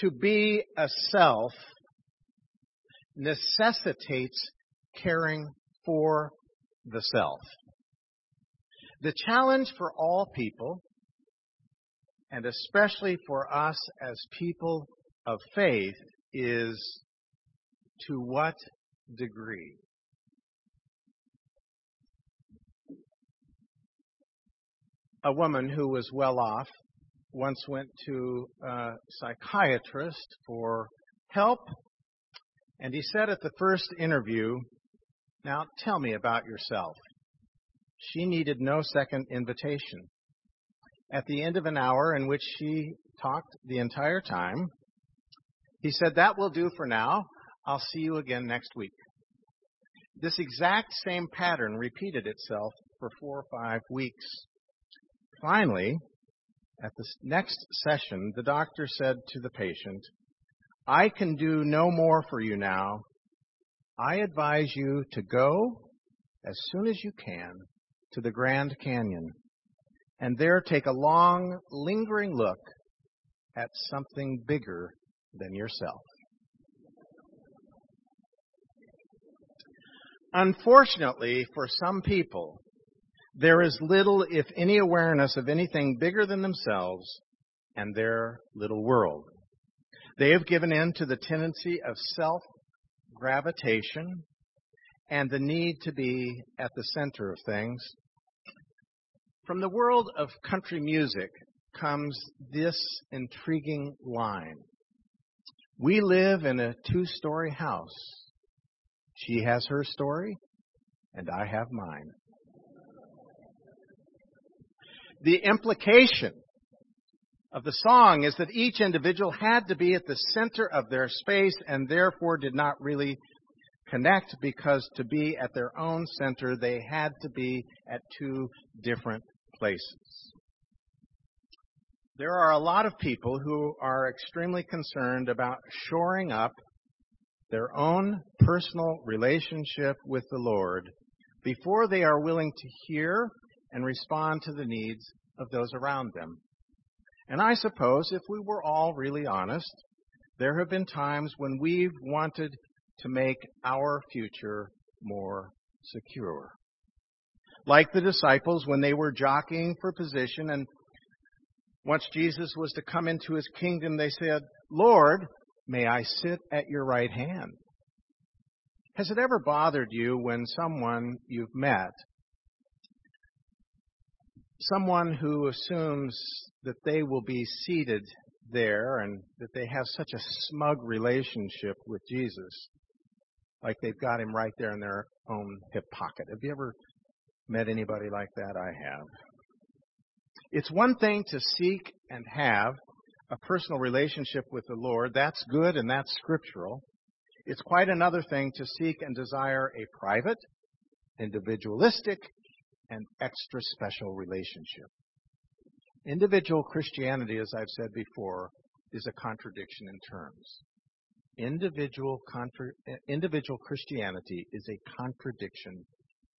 to be a self necessitates caring for the self. The challenge for all people, and especially for us as people of faith, is to what degree? A woman who was well off once went to a psychiatrist for help, and he said at the first interview, Now tell me about yourself. She needed no second invitation. At the end of an hour in which she talked the entire time, he said, That will do for now. I'll see you again next week. This exact same pattern repeated itself for four or five weeks. Finally, at the next session, the doctor said to the patient, I can do no more for you now. I advise you to go as soon as you can to the Grand Canyon and there take a long, lingering look at something bigger than yourself. Unfortunately, for some people, there is little, if any, awareness of anything bigger than themselves and their little world. They have given in to the tendency of self gravitation and the need to be at the center of things. From the world of country music comes this intriguing line We live in a two story house. She has her story, and I have mine. The implication of the song is that each individual had to be at the center of their space and therefore did not really connect because to be at their own center, they had to be at two different places. There are a lot of people who are extremely concerned about shoring up their own personal relationship with the Lord before they are willing to hear and respond to the needs of those around them. And I suppose if we were all really honest, there have been times when we've wanted to make our future more secure. Like the disciples when they were jockeying for position and once Jesus was to come into his kingdom, they said, Lord, may I sit at your right hand? Has it ever bothered you when someone you've met someone who assumes that they will be seated there and that they have such a smug relationship with Jesus, like they've got him right there in their own hip pocket. Have you ever met anybody like that? I have. It's one thing to seek and have a personal relationship with the Lord. That's good and that's scriptural. It's quite another thing to seek and desire a private, individualistic, and extra special relationship. Individual Christianity, as I've said before, is a contradiction in terms. Individual, contra- individual Christianity is a contradiction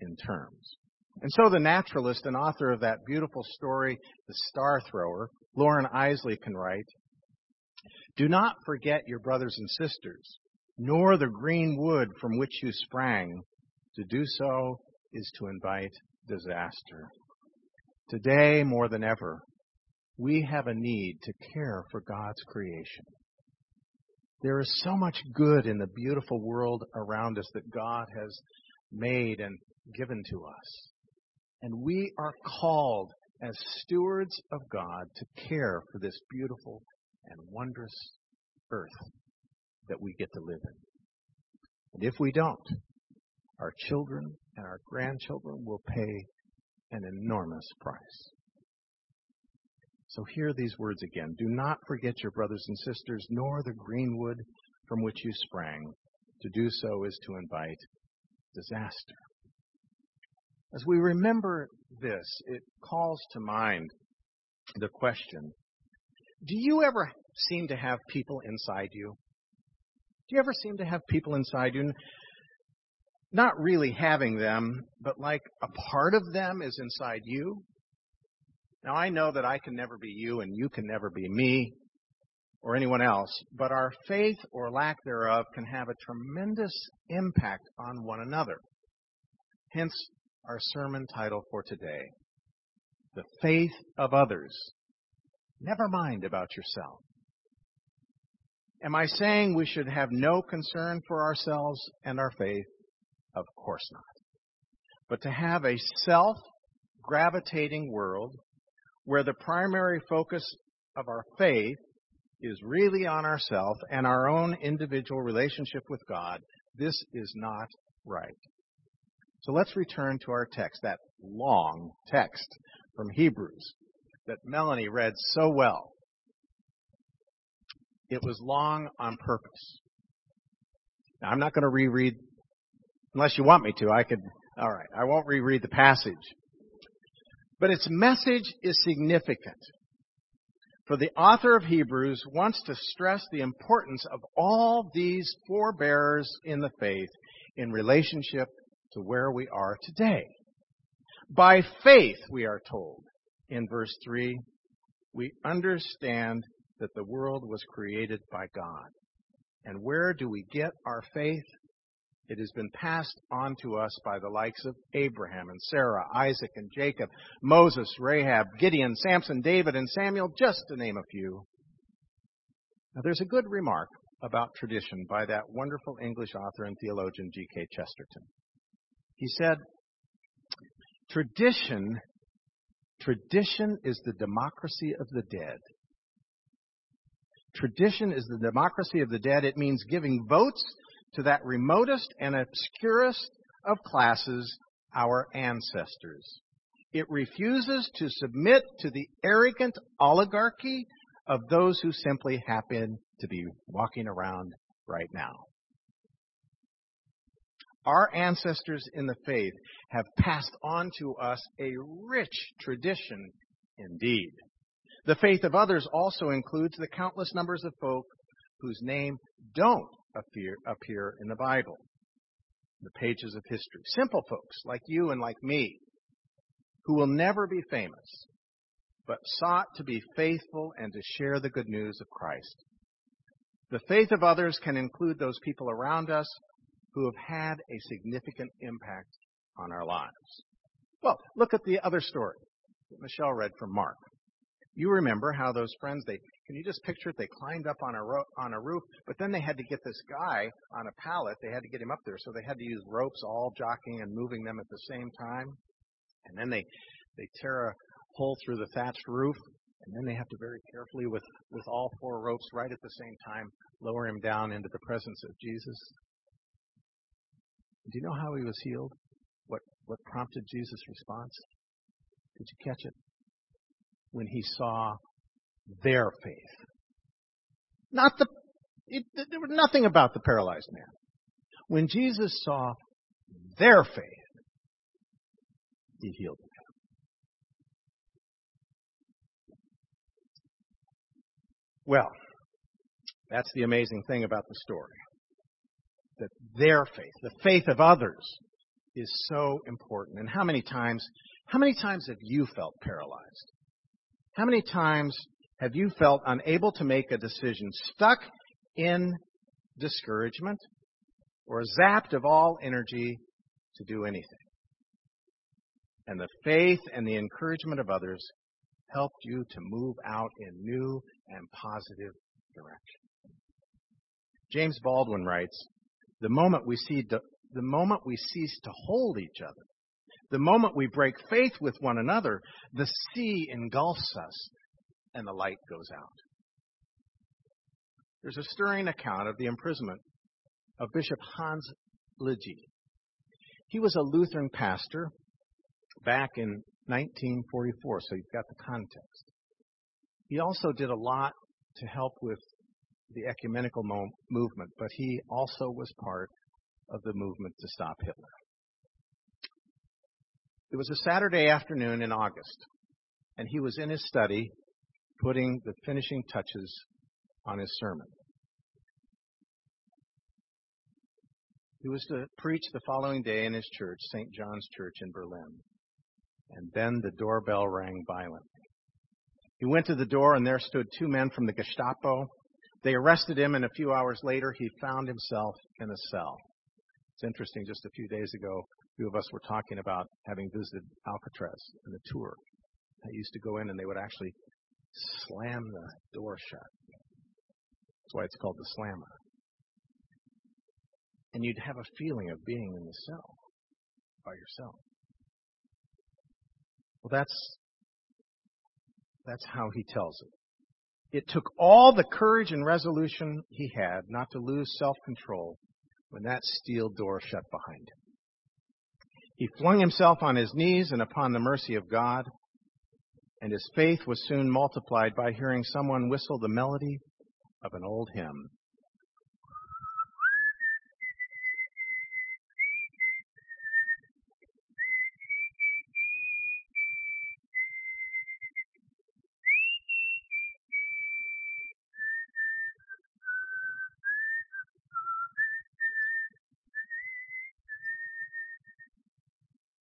in terms. And so the naturalist and author of that beautiful story, The Star Thrower, Loren Eiseley can write, Do not forget your brothers and sisters, nor the green wood from which you sprang. To do so is to invite disaster. Today, more than ever, we have a need to care for God's creation. There is so much good in the beautiful world around us that God has made and given to us. And we are called as stewards of God to care for this beautiful and wondrous earth that we get to live in. And if we don't, our children and our grandchildren will pay an enormous price. So hear these words again. Do not forget your brothers and sisters, nor the greenwood from which you sprang. To do so is to invite disaster. As we remember this, it calls to mind the question Do you ever seem to have people inside you? Do you ever seem to have people inside you? Not really having them, but like a part of them is inside you. Now I know that I can never be you and you can never be me, or anyone else, but our faith or lack thereof can have a tremendous impact on one another. Hence, our sermon title for today The Faith of Others. Never mind about yourself. Am I saying we should have no concern for ourselves and our faith? Of course not. But to have a self gravitating world where the primary focus of our faith is really on ourselves and our own individual relationship with God, this is not right. So let's return to our text, that long text from Hebrews that Melanie read so well. It was long on purpose. Now, I'm not going to reread, unless you want me to. I could, all right, I won't reread the passage. But its message is significant. For the author of Hebrews wants to stress the importance of all these forebearers in the faith in relationship to where we are today. By faith, we are told in verse 3, we understand that the world was created by God. And where do we get our faith? It has been passed on to us by the likes of Abraham and Sarah, Isaac and Jacob, Moses, Rahab, Gideon, Samson, David, and Samuel, just to name a few. Now, there's a good remark about tradition by that wonderful English author and theologian G.K. Chesterton. He said, Tradition, tradition is the democracy of the dead. Tradition is the democracy of the dead. It means giving votes to that remotest and obscurest of classes, our ancestors. It refuses to submit to the arrogant oligarchy of those who simply happen to be walking around right now. Our ancestors in the faith have passed on to us a rich tradition indeed. The faith of others also includes the countless numbers of folk whose name don't appear, appear in the Bible, the pages of history. Simple folks like you and like me, who will never be famous, but sought to be faithful and to share the good news of Christ. The faith of others can include those people around us who have had a significant impact on our lives. Well, look at the other story that Michelle read from Mark. You remember how those friends, they, can you just picture it? They climbed up on a, ro- on a roof, but then they had to get this guy on a pallet. They had to get him up there. So they had to use ropes all jockeying and moving them at the same time. And then they, they tear a hole through the thatched roof. And then they have to very carefully, with, with all four ropes right at the same time, lower him down into the presence of Jesus. Do you know how he was healed? What, what prompted Jesus' response? Did you catch it? when he saw their faith. Not the, it, there was nothing about the paralyzed man. When Jesus saw their faith, he healed him. Well, that's the amazing thing about the story. That their faith, the faith of others, is so important. And how many times, how many times have you felt paralyzed? How many times have you felt unable to make a decision, stuck in discouragement, or zapped of all energy to do anything? And the faith and the encouragement of others helped you to move out in new and positive direction. James Baldwin writes, the moment we see the moment we cease to hold each other the moment we break faith with one another, the sea engulfs us and the light goes out. There's a stirring account of the imprisonment of Bishop Hans Lilje. He was a Lutheran pastor back in 1944, so you've got the context. He also did a lot to help with the ecumenical mo- movement, but he also was part of the movement to stop Hitler. It was a Saturday afternoon in August, and he was in his study putting the finishing touches on his sermon. He was to preach the following day in his church, St. John's Church in Berlin. And then the doorbell rang violently. He went to the door, and there stood two men from the Gestapo They arrested him, and a few hours later, he found himself in a cell. It's interesting, just a few days ago, a few of us were talking about having visited Alcatraz in a tour. I used to go in, and they would actually slam the door shut. That's why it's called the slammer. And you'd have a feeling of being in the cell by yourself. Well, that's that's how he tells it. It took all the courage and resolution he had not to lose self-control when that steel door shut behind him. He flung himself on his knees and upon the mercy of God, and his faith was soon multiplied by hearing someone whistle the melody of an old hymn.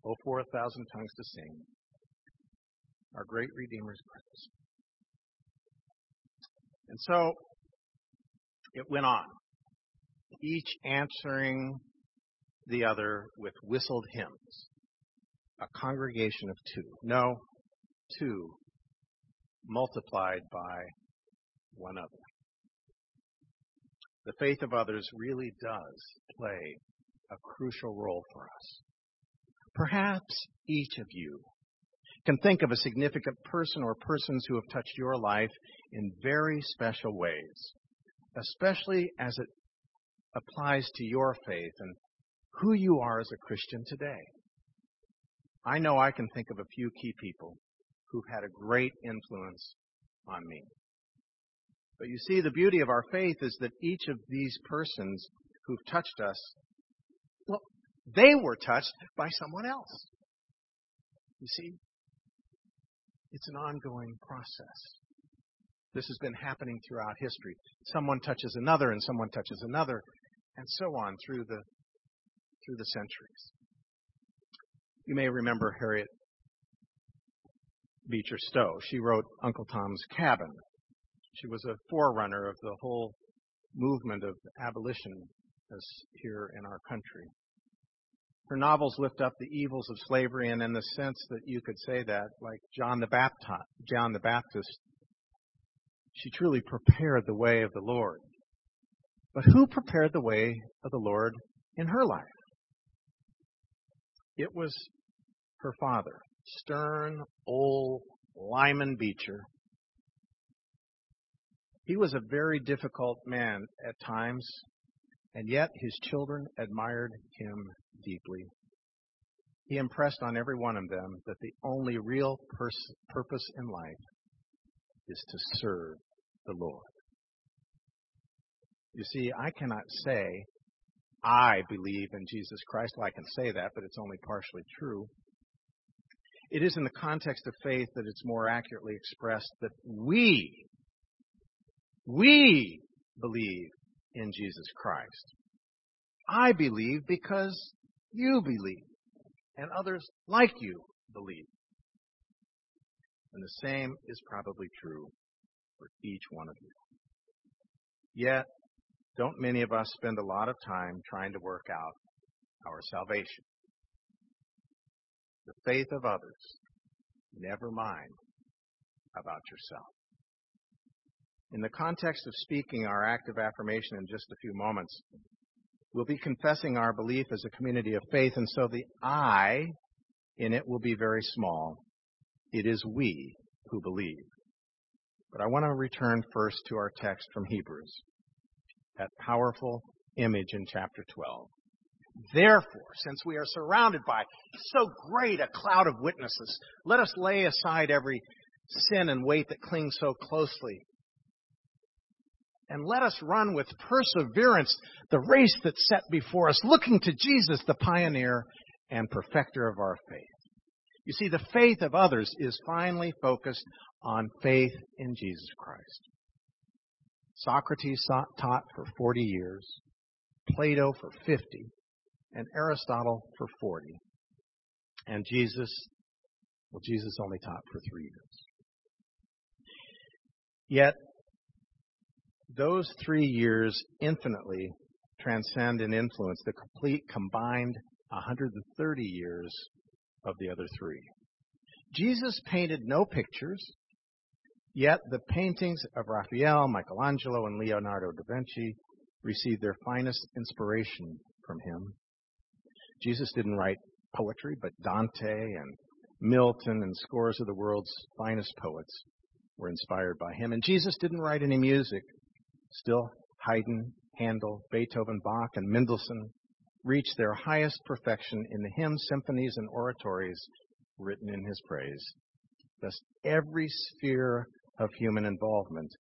Oh, for a thousand tongues to sing our great Redeemer's praise. And so it went on, each answering the other with whistled hymns. A congregation of two. No, two multiplied by one other. The faith of others really does play a crucial role for us. Perhaps each of you can think of a significant person or persons who have touched your life in very special ways, especially as it applies to your faith and who you are as a Christian today. I know I can think of a few key people who've had a great influence on me. But you see, the beauty of our faith is that each of these persons who've touched us well, they were touched by someone else. You see, it's an ongoing process. This has been happening throughout history. Someone touches another and someone touches another and so on through the through the centuries. You may remember Harriet Beecher Stowe. She wrote Uncle Tom's Cabin. She was a forerunner of the whole movement of abolition here in our country. Her novels lift up the evils of slavery, and in the sense that you could say that, like John the Baptist, John the Baptist, she truly prepared the way of the Lord. But who prepared the way of the Lord in her life? It was her father, stern old Lyman Beecher. He was a very difficult man at times, and yet his children admired him deeply. He impressed on every one of them that the only real pers- purpose in life is to serve the Lord. You see, I cannot say I believe in Jesus Christ. Well, I can say that, but it's only partially true. It is in the context of faith that it's more accurately expressed that we, we believe in Jesus Christ. I believe because you believe, and others like you believe. And the same is probably true for each one of you. Yet, don't many of us spend a lot of time trying to work out our salvation? The faith of others, never mind about yourself. In the context of speaking our active affirmation in just a few moments, We'll be confessing our belief as a community of faith, and so the I in it will be very small. It is we who believe. But I want to return first to our text from Hebrews, that powerful image in chapter 12. Therefore, since we are surrounded by so great a cloud of witnesses, let us lay aside every sin and weight that clings so closely and let us run with perseverance the race that's set before us, looking to Jesus, the pioneer and perfecter of our faith. You see, the faith of others is finally focused on faith in Jesus Christ. Socrates taught for 40 years, Plato for 50, and Aristotle for 40. And Jesus, well, Jesus only taught for three years. Yet, those three years infinitely transcend and influence the complete combined 130 years of the other three. Jesus painted no pictures, yet the paintings of Raphael, Michelangelo, and Leonardo da Vinci received their finest inspiration from him. Jesus didn't write poetry, but Dante and Milton and scores of the world's finest poets were inspired by him. And Jesus didn't write any music. Still, Haydn, Handel, Beethoven, Bach, and Mendelssohn reached their highest perfection in the hymns, symphonies, and oratories written in his praise. Thus, every sphere of human involvement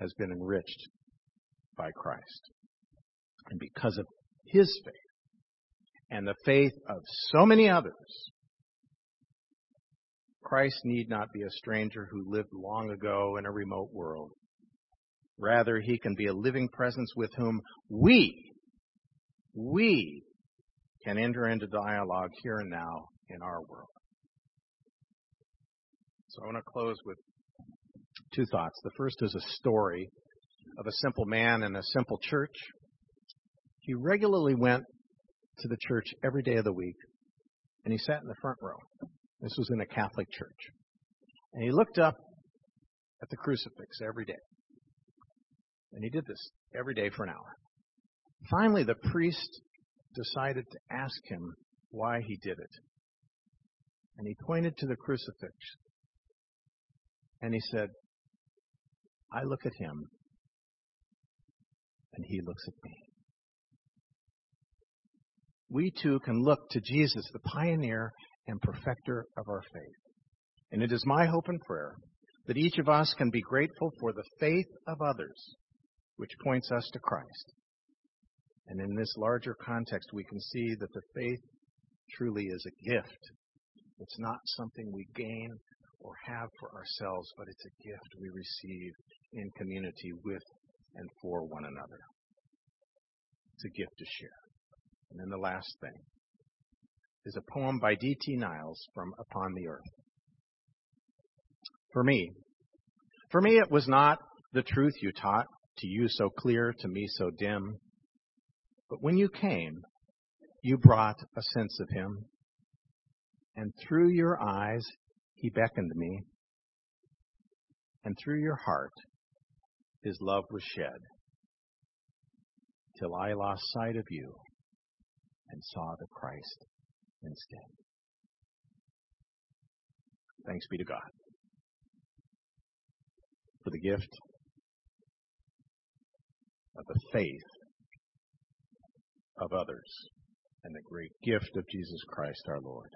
has been enriched by Christ. And because of his faith and the faith of so many others, Christ need not be a stranger who lived long ago in a remote world. Rather, he can be a living presence with whom we, we can enter into dialogue here and now in our world. So I want to close with two thoughts. The first is a story of a simple man in a simple church. He regularly went to the church every day of the week, and he sat in the front row. This was in a Catholic church. And he looked up at the crucifix every day. And he did this every day for an hour. Finally, the priest decided to ask him why he did it. And he pointed to the crucifix. And he said, I look at him, and he looks at me. We too can look to Jesus, the pioneer and perfecter of our faith. And it is my hope and prayer that each of us can be grateful for the faith of others, which points us to Christ. And in this larger context, we can see that the faith truly is a gift. It's not something we gain or have for ourselves, but it's a gift we receive in community with and for one another. It's a gift to share. And then the last thing is a poem by D.T. Niles from Upon the Earth. For me, for me it was not the truth you taught, to you so clear, to me so dim. But when you came, you brought a sense of him, and through your eyes he beckoned me, and through your heart his love was shed, till I lost sight of you and saw the Christ instead. Thanks be to God for the gift of the faith of others and the great gift of Jesus Christ our Lord.